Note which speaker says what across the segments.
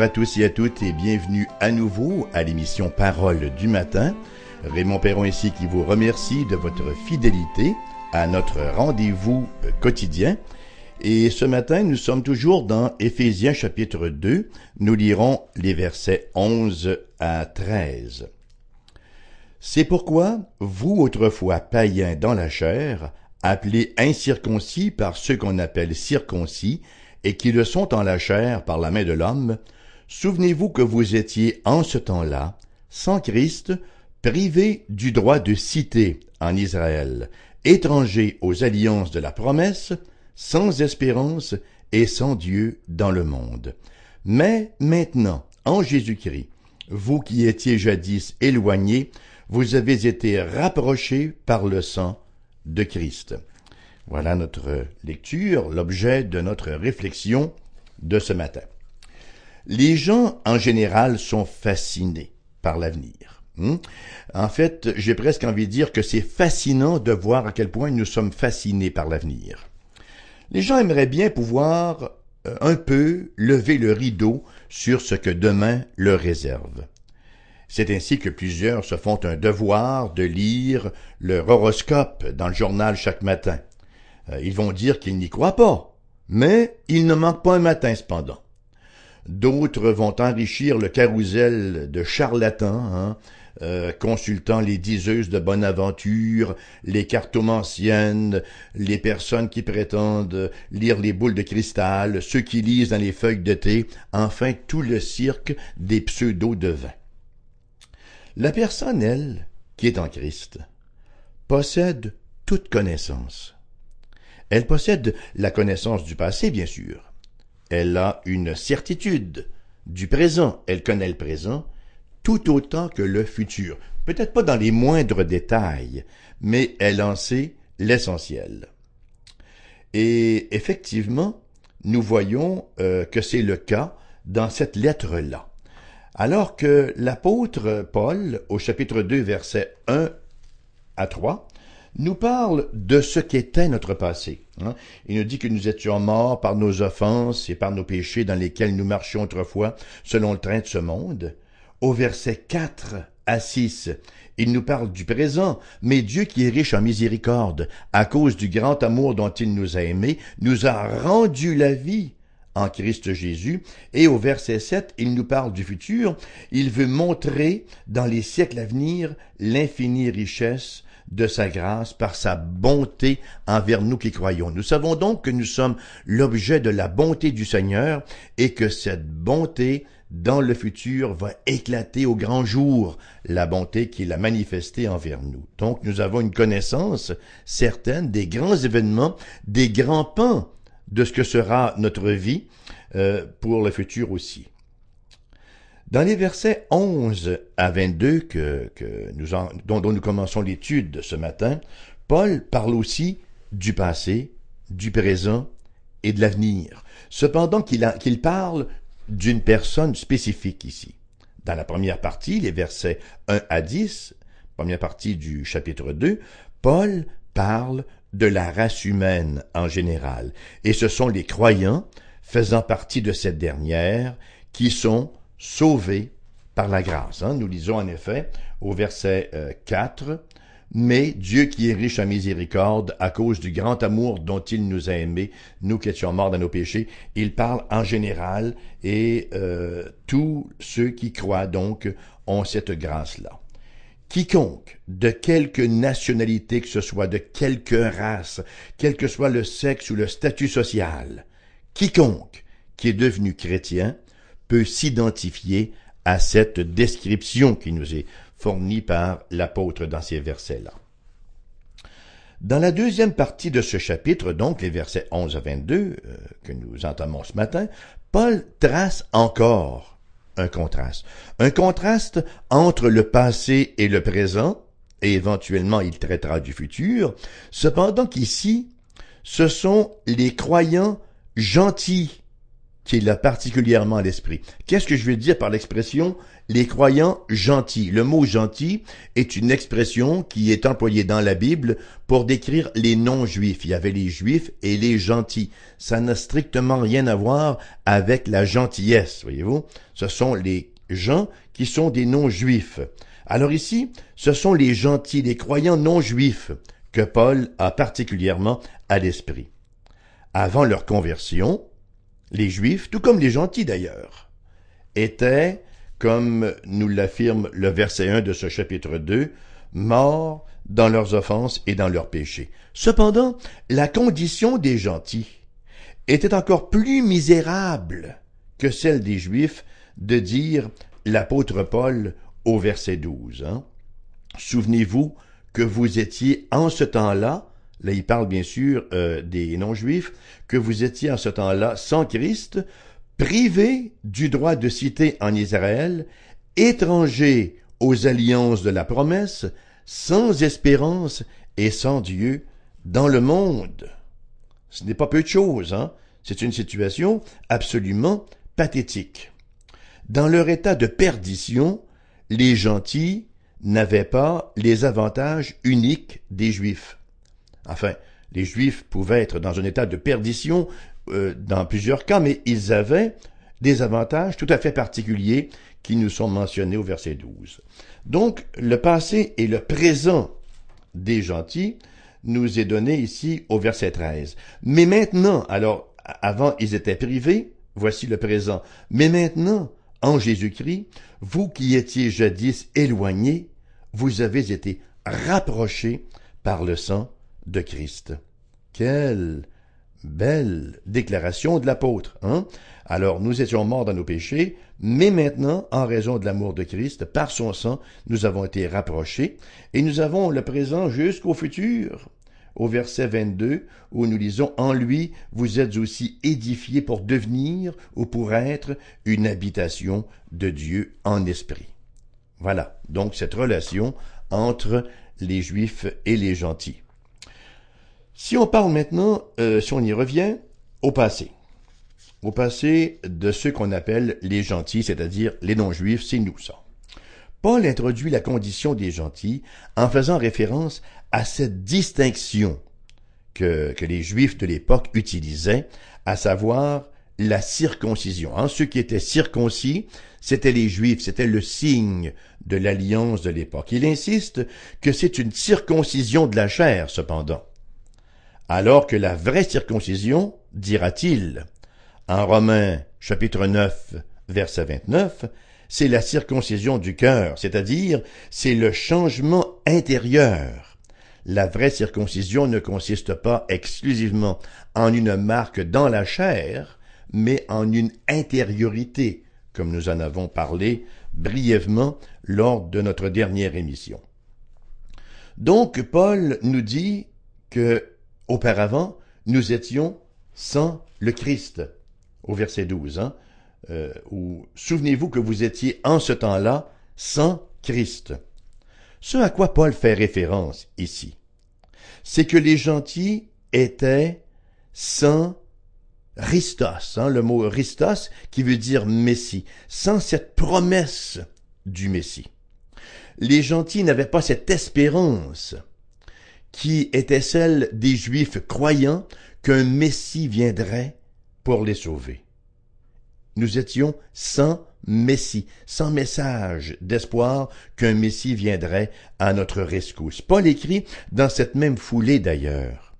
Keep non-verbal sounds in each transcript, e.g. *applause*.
Speaker 1: À tous et à toutes et bienvenue à nouveau à l'émission Parole du matin. Raymond Perron ici qui vous remercie de votre fidélité à notre rendez-vous quotidien. Et ce matin, nous sommes toujours dans Éphésiens chapitre 2. Nous lirons les versets 11 à 13. C'est pourquoi, vous autrefois païens dans la chair, appelés incirconcis par ceux qu'on appelle circoncis, et qui le sont en la chair par la main de l'homme, souvenez-vous que vous étiez en ce temps-là, sans Christ, privés du droit de cité en Israël, étrangers aux alliances de la promesse, sans espérance et sans Dieu dans le monde. Mais maintenant, en Jésus-Christ, vous qui étiez jadis éloignés, vous avez été rapprochés par le sang de Christ. Voilà notre lecture, l'objet de notre réflexion de ce matin. Les gens en général sont fascinés par l'avenir. Hmm? En fait, j'ai presque envie de dire que c'est fascinant de voir à quel point nous sommes fascinés par l'avenir. Les gens aimeraient bien pouvoir euh, un peu lever le rideau sur ce que demain leur réserve. C'est ainsi que plusieurs se font un devoir de lire leur horoscope dans le journal chaque matin. Euh, ils vont dire qu'ils n'y croient pas, mais il ne manque pas un matin cependant. D'autres vont enrichir le carrousel de charlatans, hein, euh, consultant les diseuses de bonne aventure, les cartomanciennes, les personnes qui prétendent lire les boules de cristal, ceux qui lisent dans les feuilles de thé, enfin tout le cirque des pseudo devins. La personne, elle, qui est en Christ, possède toute connaissance. Elle possède la connaissance du passé, bien sûr. Elle a une certitude du présent. Elle connaît le présent tout autant que le futur. Peut-être pas dans les moindres détails, mais elle en sait l'essentiel. Et effectivement, nous voyons euh, que c'est le cas dans cette lettre-là. Alors que l'apôtre Paul, au chapitre 2, versets 1 à 3, nous parle de ce qu'était notre passé. Hein. Il nous dit que nous étions morts par nos offenses et par nos péchés dans lesquels nous marchions autrefois selon le train de ce monde. Au verset 4 à 6, il nous parle du présent, mais Dieu qui est riche en miséricorde, à cause du grand amour dont il nous a aimés, nous a rendu la vie en Christ Jésus. Et au verset 7, il nous parle du futur. Il veut montrer dans les siècles à venir l'infinie richesse de sa grâce par sa bonté envers nous qui croyons. Nous savons donc que nous sommes l'objet de la bonté du Seigneur et que cette bonté dans le futur va éclater au grand jour, la bonté qu'il a manifestée envers nous. Donc nous avons une connaissance certaine des grands événements, des grands pans de ce que sera notre vie euh, pour le futur aussi. Dans les versets 11 à 22 que, que nous dont, nous commençons l'étude ce matin, Paul parle aussi du passé, du présent et de l'avenir. Cependant qu'il qu'il parle d'une personne spécifique ici. Dans la première partie, les versets 1 à 10, première partie du chapitre 2, Paul parle de la race humaine en général, et ce sont les croyants faisant partie de cette dernière qui sont sauvés par la grâce. Hein. Nous lisons en effet au verset 4, euh, mais Dieu qui est riche en miséricorde, à cause du grand amour dont il nous a aimés, nous qui étions morts dans nos péchés, il parle en général et euh, tous ceux qui croient donc ont cette grâce-là. Quiconque, de quelque nationalité que ce soit, de quelque race, quel que soit le sexe ou le statut social, quiconque qui est devenu chrétien peut s'identifier à cette description qui nous est fournie par l'apôtre dans ces versets-là. Dans la deuxième partie de ce chapitre, donc les versets 11 à 22 euh, que nous entamons ce matin, Paul trace encore un contraste. Un contraste entre le passé et le présent, et éventuellement il traitera du futur, cependant qu'ici, ce sont les croyants gentils particulièrement à l'esprit. Qu'est-ce que je veux dire par l'expression les croyants gentils? Le mot gentil est une expression qui est employée dans la Bible pour décrire les non-juifs. Il y avait les juifs et les gentils. Ça n'a strictement rien à voir avec la gentillesse, voyez-vous. Ce sont les gens qui sont des non-juifs. Alors ici, ce sont les gentils, les croyants non-juifs que Paul a particulièrement à l'esprit. Avant leur conversion, les Juifs, tout comme les gentils d'ailleurs, étaient, comme nous l'affirme le verset 1 de ce chapitre 2, morts dans leurs offenses et dans leurs péchés. Cependant, la condition des gentils était encore plus misérable que celle des Juifs de dire l'apôtre Paul au verset 12. Hein. Souvenez-vous que vous étiez en ce temps-là, là il parle bien sûr euh, des non-juifs, que vous étiez en ce temps-là sans Christ, privés du droit de citer en Israël, étrangers aux alliances de la promesse, sans espérance et sans Dieu dans le monde. Ce n'est pas peu de choses, hein? C'est une situation absolument pathétique. Dans leur état de perdition, les gentils n'avaient pas les avantages uniques des Juifs. Enfin, les Juifs pouvaient être dans un état de perdition euh, dans plusieurs cas, mais ils avaient des avantages tout à fait particuliers qui nous sont mentionnés au verset 12. Donc, le passé et le présent des gentils nous est donné ici au verset 13. Mais maintenant, alors, avant ils étaient privés, voici le présent. Mais maintenant, en Jésus-Christ, vous qui étiez jadis éloignés, vous avez été rapprochés par le sang de Christ. Quelle belle déclaration de l'apôtre, hein? Alors, nous étions morts dans nos péchés, mais maintenant, en raison de l'amour de Christ, par son sang, nous avons été rapprochés, et nous avons le présent jusqu'au futur. Au verset 22, où nous lisons En lui, vous êtes aussi édifiés pour devenir ou pour être une habitation de Dieu en esprit. Voilà, donc cette relation entre les Juifs et les gentils. Si on parle maintenant, euh, si on y revient, au passé. Au passé de ceux qu'on appelle les gentils, c'est-à-dire les non-juifs, c'est nous ça. Paul introduit la condition des gentils en faisant référence à cette distinction que, les juifs de l'époque utilisaient, à savoir la circoncision. En ceux qui étaient circoncis, c'étaient les Juifs, c'était le signe de l'alliance de l'époque. Il insiste que c'est une circoncision de la chair, cependant. Alors que la vraie circoncision, dira-t-il, en Romains chapitre 9, verset 29, c'est la circoncision du cœur, c'est-à-dire c'est le changement intérieur. La vraie circoncision ne consiste pas exclusivement en une marque dans la chair, mais en une intériorité, comme nous en avons parlé brièvement lors de notre dernière émission. Donc Paul nous dit que auparavant nous étions sans le Christ au verset 12 hein, euh, souvenez-vous que vous étiez en ce temps-là sans Christ. Ce à quoi Paul fait référence ici, c'est que les gentils étaient sans Christos, hein, le mot Christos qui veut dire Messie, sans cette promesse du Messie. Les gentils n'avaient pas cette espérance qui était celle des Juifs croyant qu'un Messie viendrait pour les sauver. Nous étions sans Messie, sans message d'espoir qu'un Messie viendrait à notre rescousse. Paul écrit dans cette même foulée d'ailleurs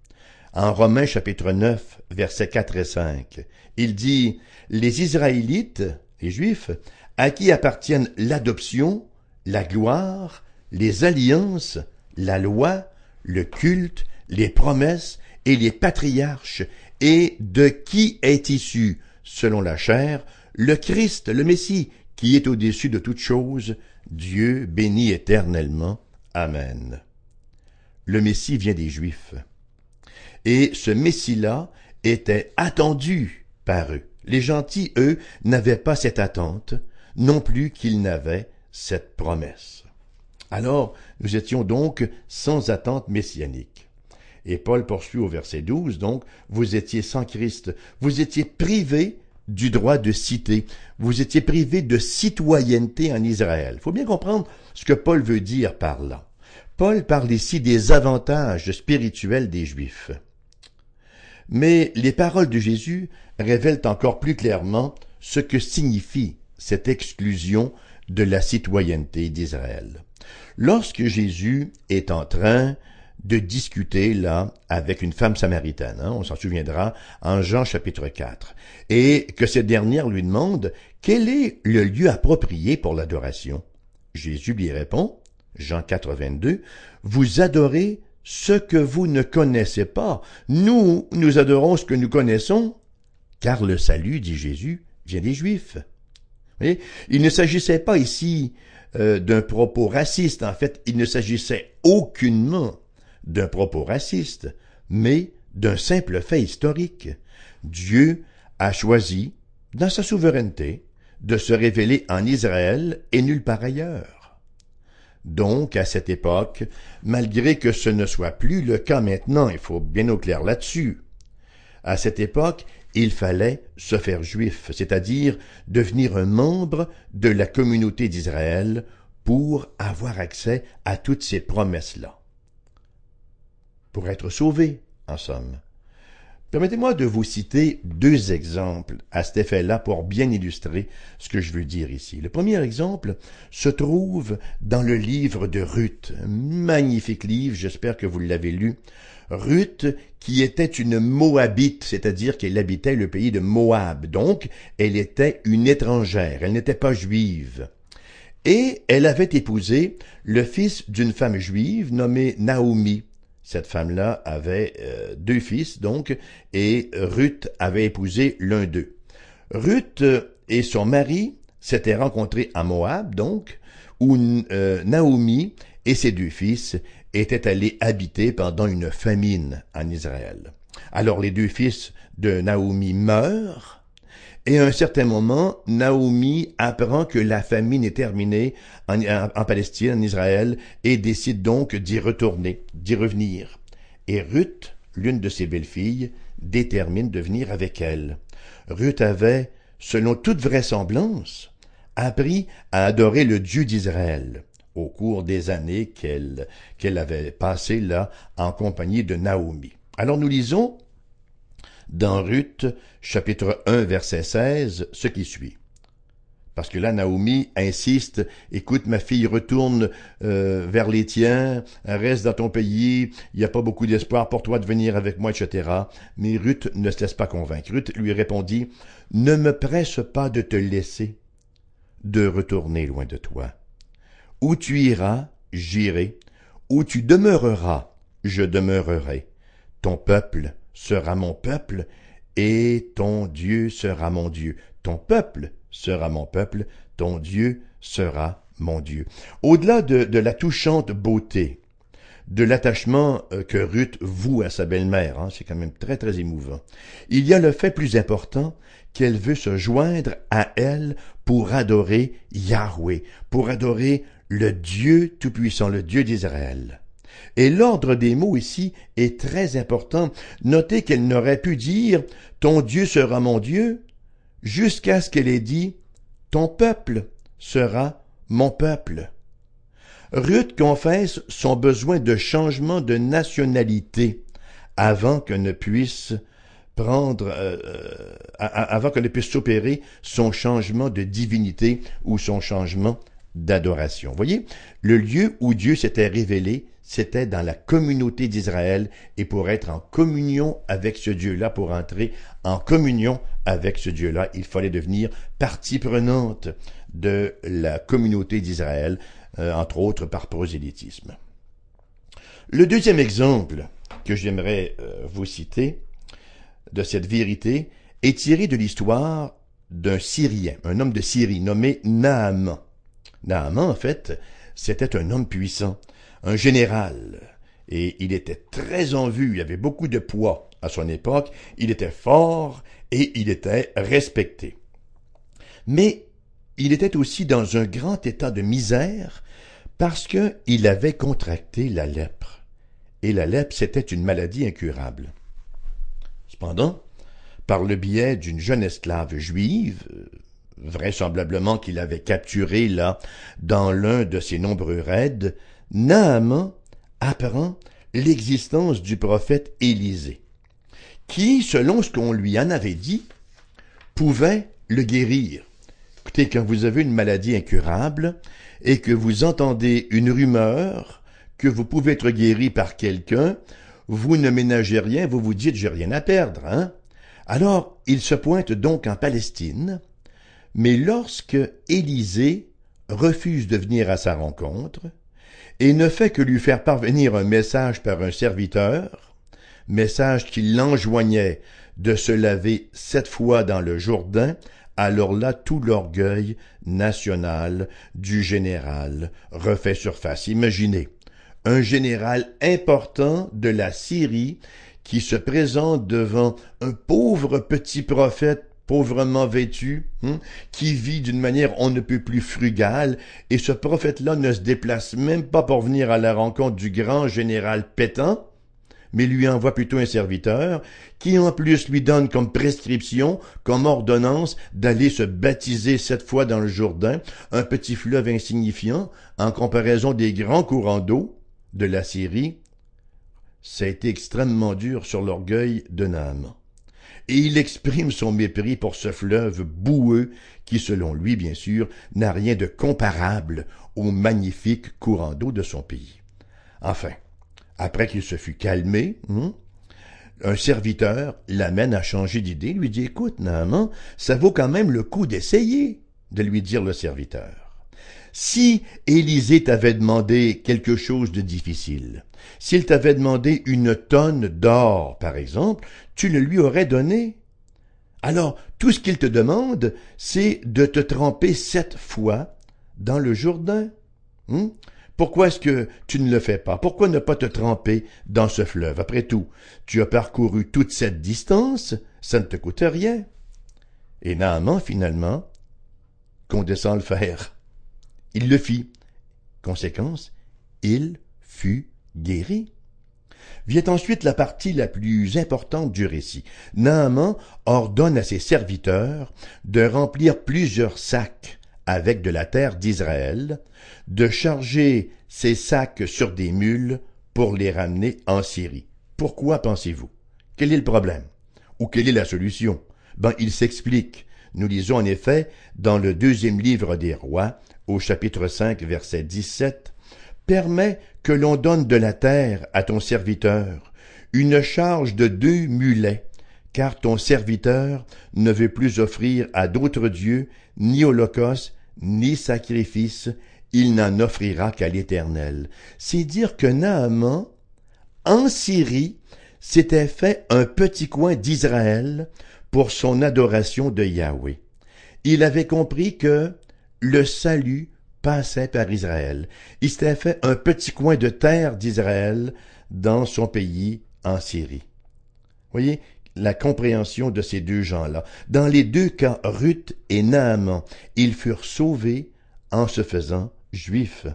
Speaker 1: en Romains chapitre 9, versets 4 et 5. Il dit, Les Israélites, les Juifs, à qui appartiennent l'adoption, la gloire, les alliances, la loi, le culte, les promesses et les patriarches, et de qui est issu, selon la chair, le Christ, le Messie, qui est au-dessus de toutes choses, Dieu béni éternellement. Amen. Le Messie vient des Juifs. Et ce Messie-là était attendu par eux. Les gentils, eux, n'avaient pas cette attente, non plus qu'ils n'avaient cette promesse. Alors, nous étions donc sans attente messianique. Et Paul poursuit au verset 12, donc, vous étiez sans Christ, vous étiez privés du droit de cité. Vous étiez privé de citoyenneté en Israël. Il faut bien comprendre ce que Paul veut dire par là. Paul parle ici des avantages spirituels des Juifs. Mais les paroles de Jésus révèlent encore plus clairement ce que signifie cette exclusion de la citoyenneté d'Israël. Lorsque Jésus est en train de discuter là avec une femme samaritaine, hein, on s'en souviendra en Jean chapitre 4, et que cette dernière lui demande quel est le lieu approprié pour l'adoration? Jésus lui répond, Jean 4, 22, Vous adorez ce que vous ne connaissez pas. Nous, nous adorons ce que nous connaissons, car le salut, dit Jésus, vient des Juifs. il ne s'agissait pas ici euh, d'un propos raciste, en fait, il ne s'agissait aucunement d'un propos raciste, mais d'un simple fait historique. Dieu a choisi, dans sa souveraineté, de se révéler en Israël et nulle part ailleurs. Donc, à cette époque, malgré que ce ne soit plus le cas maintenant, il faut bien au clair là-dessus, à cette époque, il fallait se faire juif, c'est-à-dire devenir un membre de la communauté d'Israël pour avoir accès à toutes ces promesses-là. Pour être sauvé, en somme. Permettez-moi de vous citer deux exemples à cet effet-là pour bien illustrer ce que je veux dire ici. Le premier exemple se trouve dans le livre de Ruth, magnifique livre, j'espère que vous l'avez lu. Ruth, qui était une Moabite, c'est-à-dire qu'elle habitait le pays de Moab, donc elle était une étrangère, elle n'était pas juive. Et elle avait épousé le fils d'une femme juive nommée Naomi. Cette femme-là avait euh, deux fils, donc, et Ruth avait épousé l'un d'eux. Ruth et son mari s'étaient rencontrés à Moab, donc, où euh, Naomi et ses deux fils étaient allés habiter pendant une famine en Israël. Alors les deux fils de Naomi meurent, et à un certain moment, Naomi apprend que la famine est terminée en, Palestine, en Israël, et décide donc d'y retourner, d'y revenir. Et Ruth, l'une de ses belles-filles, détermine de venir avec elle. Ruth avait, selon toute vraisemblance, appris à adorer le Dieu d'Israël au cours des années qu'elle qu'elle avait passées là en compagnie de Naomi. Alors nous lisons dans Ruth, chapitre 1, verset 16, ce qui suit. Parce que là, Naomi insiste, écoute, ma fille, retourne euh, vers les tiens, reste dans ton pays, il n'y a pas beaucoup d'espoir pour toi de venir avec moi, etc. Mais Ruth ne se laisse pas convaincre. Ruth lui répondit, ne me presse pas de te laisser, de retourner loin de toi. Où tu iras, j'irai, où tu demeureras, je demeurerai. Ton peuple sera mon peuple, et ton Dieu sera mon Dieu. Ton peuple sera mon peuple, ton Dieu sera mon Dieu. Au-delà de, la touchante beauté, de l'attachement euh, que Ruth voue à sa belle-mère, hein, c'est quand même très très émouvant, il y a le fait plus important qu'elle veut se joindre à elle pour adorer Yahweh, pour adorer le Dieu Tout-Puissant, le Dieu d'Israël. Et l'ordre des mots ici est très important. Notez qu'elle n'aurait pu dire Ton Dieu sera mon Dieu jusqu'à ce qu'elle ait dit Ton peuple sera mon peuple. Ruth confesse son besoin de changement de nationalité avant que ne puisse prendre, euh, euh, avant que ne puisse s'opérer son changement de divinité ou son changement d'adoration. Voyez, le lieu où Dieu s'était révélé, c'était dans la communauté d'Israël, et pour être en communion avec ce Dieu-là, pour entrer en communion avec ce Dieu-là, il fallait devenir partie prenante de la communauté d'Israël, euh, entre autres par prosélytisme. Le deuxième exemple que j'aimerais euh, vous citer de cette vérité est tiré de l'histoire d'un Syrien, un homme de Syrie nommé Naaman. Naaman, en fait, c'était un homme puissant un général, et il était très en vue, il avait beaucoup de poids à son époque, il était fort et il était respecté. Mais il était aussi dans un grand état de misère parce qu'il avait contracté la lèpre. Et la lèpre, c'était une maladie incurable. Cependant, par le biais d'une jeune esclave juive, vraisemblablement qu'il avait capturée là, dans l'un de ses nombreux raids, Naaman apprend l'existence du prophète Élisée, qui, selon ce qu'on lui en avait dit, pouvait le guérir. Écoutez, quand vous avez une maladie incurable et que vous entendez une rumeur que vous pouvez être guéri par quelqu'un, vous ne ménagez rien, vous vous dites j'ai rien à perdre, hein? Alors, il se pointe donc en Palestine, mais lorsque Élisée refuse de venir à sa rencontre, et ne fait que lui faire parvenir un message par un serviteur, message qui l'enjoignait de se laver sept fois dans le Jourdain, alors là tout l'orgueil national du général refait surface. Imaginez un général important de la Syrie qui se présente devant un pauvre petit prophète pauvrement vêtu, hein, qui vit d'une manière on ne peut plus frugale, et ce prophète-là ne se déplace même pas pour venir à la rencontre du grand général Pétain, mais lui envoie plutôt un serviteur, qui en plus lui donne comme prescription, comme ordonnance, d'aller se baptiser cette fois dans le Jourdain, un petit fleuve insignifiant, en comparaison des grands courants d'eau de la Syrie, ça a été extrêmement dur sur l'orgueil de Naaman. Et il exprime son mépris pour ce fleuve boueux qui, selon lui, bien sûr, n'a rien de comparable au magnifique courant d'eau de son pays. Enfin, après qu'il se fut calmé, hein, un serviteur l'amène à changer d'idée, lui dit Écoute, Naaman, ça vaut quand même le coup d'essayer, de lui dire le serviteur. Si Élisée t'avait demandé quelque chose de difficile, s'il t'avait demandé une tonne d'or, par exemple, tu le lui aurais donné. Alors, tout ce qu'il te demande, c'est de te tremper sept fois dans le Jourdain. Hein? Pourquoi est-ce que tu ne le fais pas? Pourquoi ne pas te tremper dans ce fleuve? Après tout, tu as parcouru toute cette distance, ça ne te coûte rien. Et Naaman, finalement, qu'on descend le faire. Il le fit. Conséquence, il fut guéri. Vient ensuite la partie la plus importante du récit. Naaman ordonne à ses serviteurs de remplir plusieurs sacs avec de la terre d'Israël, de charger ces sacs sur des mules pour les ramener en Syrie. Pourquoi pensez-vous? Quel est le problème? Ou quelle est la solution? Ben, il s'explique. Nous lisons en effet dans le deuxième livre des rois, au chapitre 5, verset 17, Permets que l'on donne de la terre à ton serviteur, une charge de deux mulets, car ton serviteur ne veut plus offrir à d'autres dieux ni holocauste, ni sacrifice, il n'en offrira qu'à l'Éternel. C'est dire que Naaman, en Syrie, s'était fait un petit coin d'Israël pour son adoration de Yahweh. Il avait compris que le salut passait par Israël. Il s'était fait un petit coin de terre d'Israël dans son pays en Syrie. Voyez la compréhension de ces deux gens-là. Dans les deux cas, Ruth et Naaman, ils furent sauvés en se faisant juifs.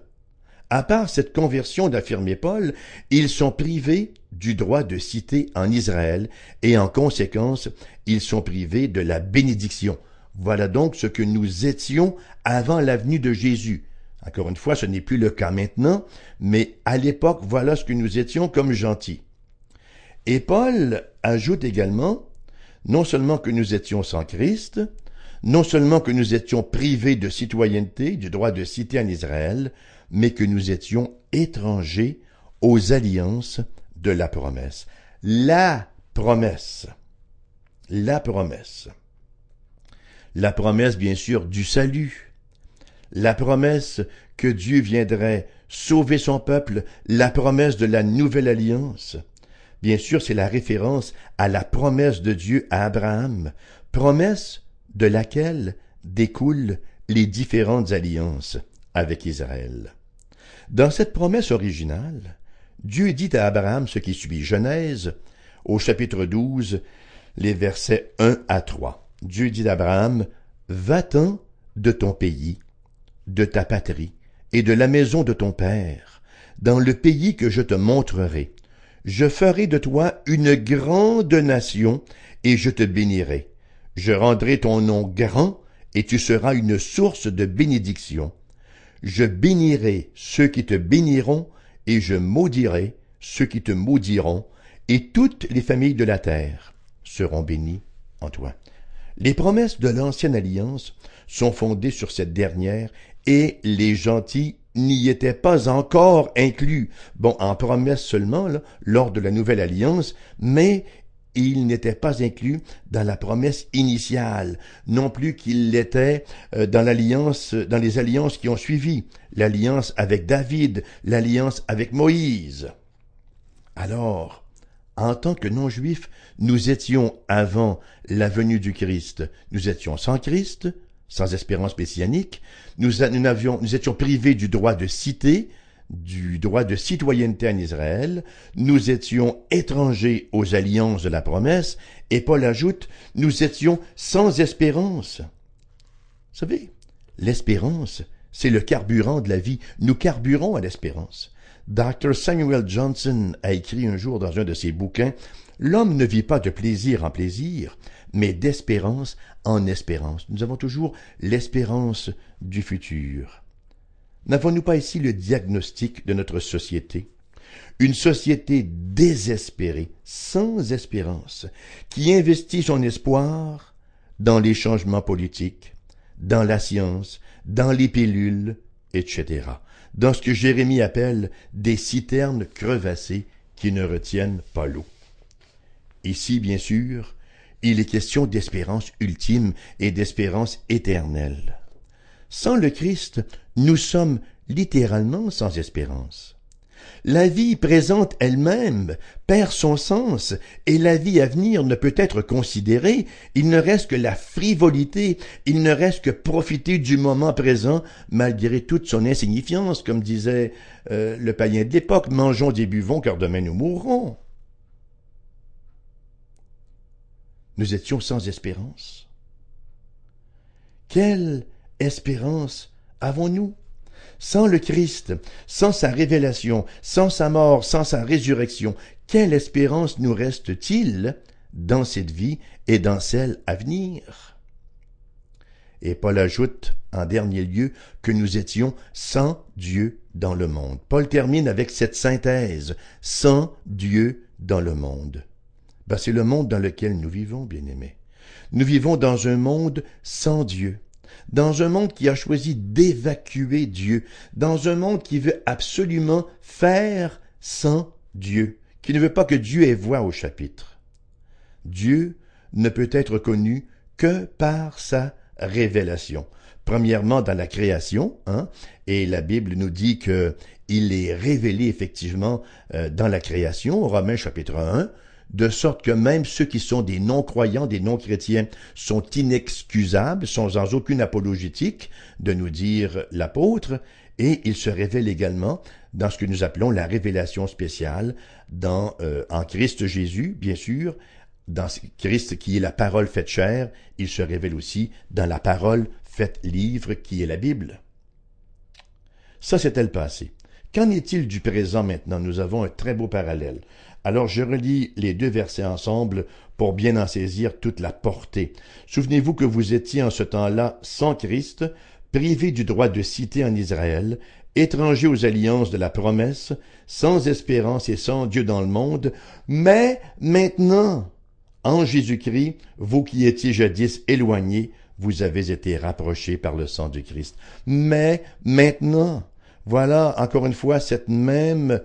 Speaker 1: À part cette conversion d'affirmer Paul, ils sont privés du droit de citer en Israël et en conséquence, ils sont privés de la bénédiction. Voilà donc ce que nous étions avant la venue de Jésus. Encore une fois, ce n'est plus le cas maintenant, mais à l'époque, voilà ce que nous étions comme gentils. Et Paul ajoute également, non seulement que nous étions sans Christ, non seulement que nous étions privés de citoyenneté, du droit de citer en Israël, mais que nous étions étrangers aux alliances de la promesse. La promesse. La promesse la promesse bien sûr du salut, la promesse que Dieu viendrait sauver son peuple, la promesse de la nouvelle alliance. Bien sûr, c'est la référence à la promesse de Dieu à Abraham, promesse de laquelle découlent les différentes alliances avec Israël. Dans cette promesse originale, Dieu dit à Abraham ce qui suit Genèse, au chapitre 12, les versets 1 à 3. Dieu dit d'Abraham, Va-t'en de ton pays, de ta patrie, et de la maison de ton père, dans le pays que je te montrerai. je ferai de toi une grande nation, et je te bénirai. Je rendrai ton nom grand, et tu seras une source de bénédiction. Je bénirai ceux qui te béniront, et je maudirai ceux qui te maudiront, et toutes les familles de la terre seront bénies en toi. Les promesses de l'ancienne alliance sont fondées sur cette dernière, et les gentils n'y étaient pas encore inclus. Bon, en promesse seulement, lors de la nouvelle alliance, mais il n'était pas inclus dans la promesse initiale, non plus qu'il l'était euh, dans l'alliance, dans les alliances qui ont suivi, l'alliance avec David, l'alliance avec Moïse. Alors, en tant que non-juifs, nous étions avant la venue du Christ, nous étions sans Christ, sans espérance messianique, nous, nous, nous étions privés du droit de cité, du droit de citoyenneté en Israël, nous étions étrangers aux alliances de la promesse, et Paul ajoute, nous étions sans espérance. Vous savez, l'espérance, c'est le carburant de la vie. Nous carburons à l'espérance. Dr. Samuel Johnson a écrit un jour dans un de ses bouquins L'homme ne vit pas de plaisir en plaisir, mais d'espérance en espérance. Nous avons toujours l'espérance du futur. N'avons-nous pas ici le diagnostic de notre société? Une société désespérée, sans espérance, qui investit son espoir dans les changements politiques, dans la science, dans les pilules, etc., dans ce que Jérémie appelle des citernes crevassées qui ne retiennent pas l'eau. Ici, bien sûr, il est question d'espérance ultime et d'espérance éternelle. Sans le Christ, nous sommes littéralement sans espérance. La vie présente elle-même perd son sens et la vie à venir ne peut être considérée, il ne reste que la frivolité, il ne reste que profiter du moment présent malgré toute son insignifiance, comme disait euh, le païen de l'époque, mangeons et buvons car demain nous mourrons. Nous étions sans espérance. Quelle espérance avons-nous Sans le Christ, sans sa révélation, sans sa mort, sans sa résurrection, quelle espérance nous reste-t-il dans cette vie et dans celle à venir? Et Paul ajoute en dernier lieu que nous étions sans Dieu dans le monde. Paul termine avec cette synthèse, sans Dieu dans le monde. Ben, c'est le monde dans lequel nous vivons, bien-aimés. Nous vivons dans un monde sans Dieu dans un monde qui a choisi d'évacuer Dieu, dans un monde qui veut absolument faire sans Dieu, qui ne veut pas que Dieu ait voix au chapitre. Dieu ne peut être connu que par sa révélation. Premièrement, dans la création, hein, et la Bible nous dit que il est révélé effectivement euh, dans la création, Romains chapitre 1, de sorte que même ceux qui sont des non-croyants, des non-chrétiens, sont inexcusables, sont sans aucune apologétique, de nous dire l'apôtre, et il se révèle également dans ce que nous appelons la révélation spéciale dans, euh, en Christ Jésus, bien sûr, dans Christ qui est la parole faite chair, il se révèle aussi dans la parole faite livre qui est la Bible. Ça, c'était le passé. Qu'en est-il du présent maintenant? Nous avons un très beau parallèle. Alors je relis les deux versets ensemble pour bien en saisir toute la portée. Souvenez-vous que vous étiez en ce temps-là sans Christ, privés du droit de citer en Israël, étrangers aux alliances de la promesse, sans espérance et sans Dieu dans le monde, mais maintenant, en Jésus-Christ, vous qui étiez jadis éloignés, vous avez été rapprochés par le sang du Christ. Mais maintenant, voilà encore une fois cette même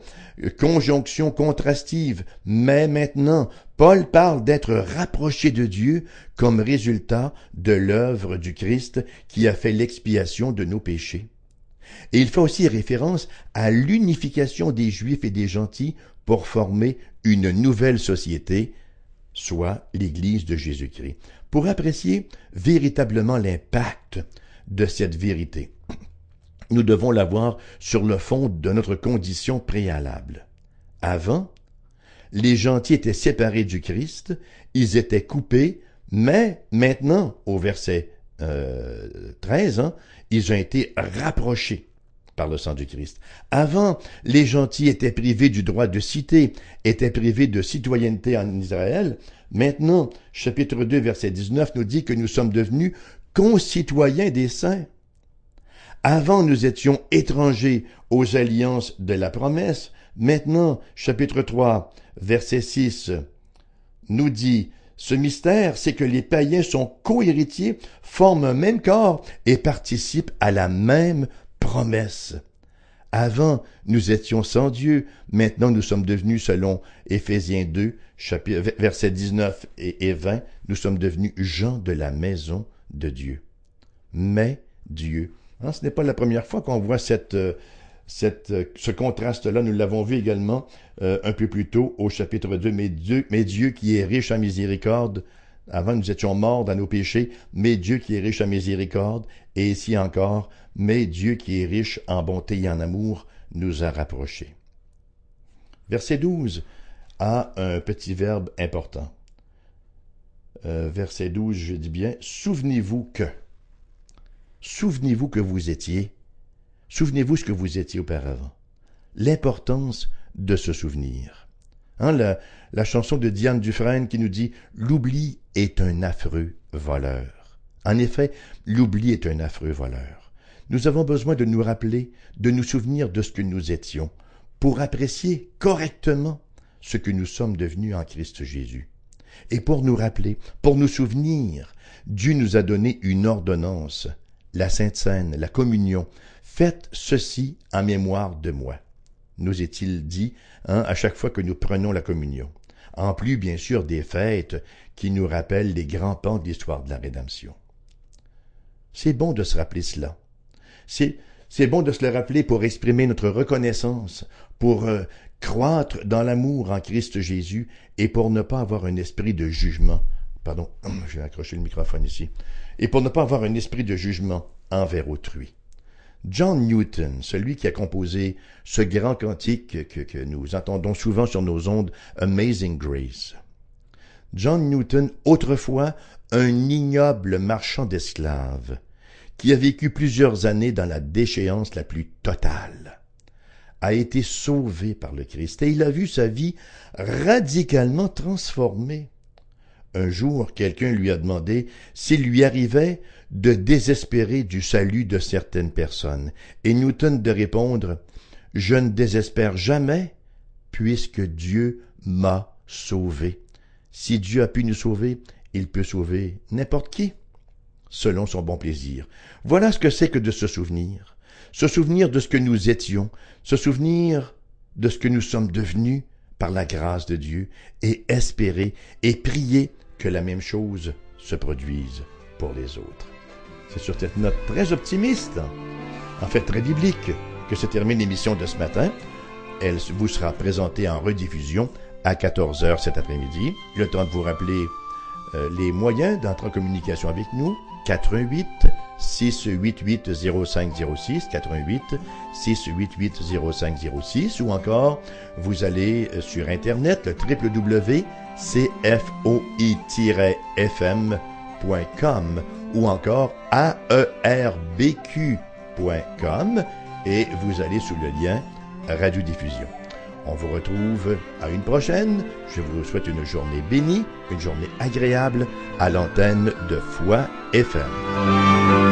Speaker 1: conjonction contrastive. Mais maintenant, Paul parle d'être rapproché de Dieu comme résultat de l'œuvre du Christ qui a fait l'expiation de nos péchés. Et il fait aussi référence à l'unification des Juifs et des gentils pour former une nouvelle société, soit l'Église de Jésus-Christ, pour apprécier véritablement l'impact de cette vérité nous devons l'avoir sur le fond de notre condition préalable. Avant, les gentils étaient séparés du Christ, ils étaient coupés, mais maintenant, au verset euh, 13, hein, ils ont été rapprochés par le sang du Christ. Avant, les gentils étaient privés du droit de cité, étaient privés de citoyenneté en Israël. Maintenant, chapitre 2, verset 19 nous dit que nous sommes devenus concitoyens des saints. Avant, nous étions étrangers aux alliances de la promesse. Maintenant, chapitre 3, verset 6, nous dit, ce mystère, c'est que les païens sont co-héritiers, forment un même corps et participent à la même promesse. Avant, nous étions sans Dieu, maintenant nous sommes devenus, selon Éphésiens 2, chapitre, versets 19 et 20, nous sommes devenus gens de la maison de Dieu. Mais Dieu Hein, ce n'est pas la première fois qu'on voit euh, euh, ce contraste-là. Nous l'avons vu également euh, un peu plus tôt au chapitre 2. Mais Dieu, mais Dieu qui est riche en miséricorde, avant nous étions morts dans nos péchés, mais Dieu qui est riche en miséricorde, et ici encore, mais Dieu qui est riche en bonté et en amour, nous a rapprochés. Verset 12 a un petit verbe important. verset 12, je dis bien, souvenez-vous que. Souvenez-vous que vous étiez. Souvenez-vous ce que vous étiez auparavant. L'importance de se souvenir. Hein, la, la chanson de Diane Dufresne qui nous dit L'oubli est un affreux voleur. En effet, l'oubli est un affreux voleur. Nous avons besoin de nous rappeler, de nous souvenir de ce que nous étions, pour apprécier correctement ce que nous sommes devenus en Christ Jésus. Et pour nous rappeler, pour nous souvenir, Dieu nous a donné une ordonnance, la Sainte Seine, la communion. Faites ceci en mémoire de moi. Nous est-il dit hein, à chaque fois que nous prenons la communion. En plus, bien sûr, des fêtes qui nous rappellent les grands pans de l'histoire de la rédemption. C'est bon de se rappeler cela. C'est, bon de se le rappeler pour exprimer notre reconnaissance, pour euh, croître dans l'amour en Christ Jésus et pour ne pas avoir un esprit de jugement. Pardon, *clears throat* je vais accrocher le microphone ici et pour ne pas avoir un esprit de jugement envers autrui. John Newton, celui qui a composé ce grand cantique que, nous entendons souvent sur nos ondes, Amazing Grace. John Newton, autrefois un ignoble marchand d'esclaves, qui a vécu plusieurs années dans la déchéance la plus totale, a été sauvé par le Christ et il a vu sa vie radicalement transformée. Un jour, quelqu'un lui a demandé s'il lui arrivait de désespérer du salut de certaines personnes, et Newton de répondre Je ne désespère jamais, puisque Dieu m'a sauvé. Si Dieu a pu nous sauver, il peut sauver n'importe qui, selon son bon plaisir. Voilà ce que c'est que de se souvenir, se souvenir de ce que nous étions, se souvenir de ce que nous sommes devenus par la grâce de Dieu, et espérer et prier que la même chose se produise pour les autres. C'est sur cette note très optimiste, en fait très biblique, que se termine l'émission de ce matin. Elle vous sera présentée en rediffusion à 14h cet après-midi. Le temps de vous rappeler euh, les moyens d'entrer en communication avec nous. 88 688 0506 88 688 0506 ou encore vous allez euh, sur internet www cfoi-fm.com ou encore aerbq.com et vous allez sous le lien radiodiffusion. On vous retrouve à une prochaine. Je vous souhaite une journée bénie, une journée agréable à l'antenne de Foi FM.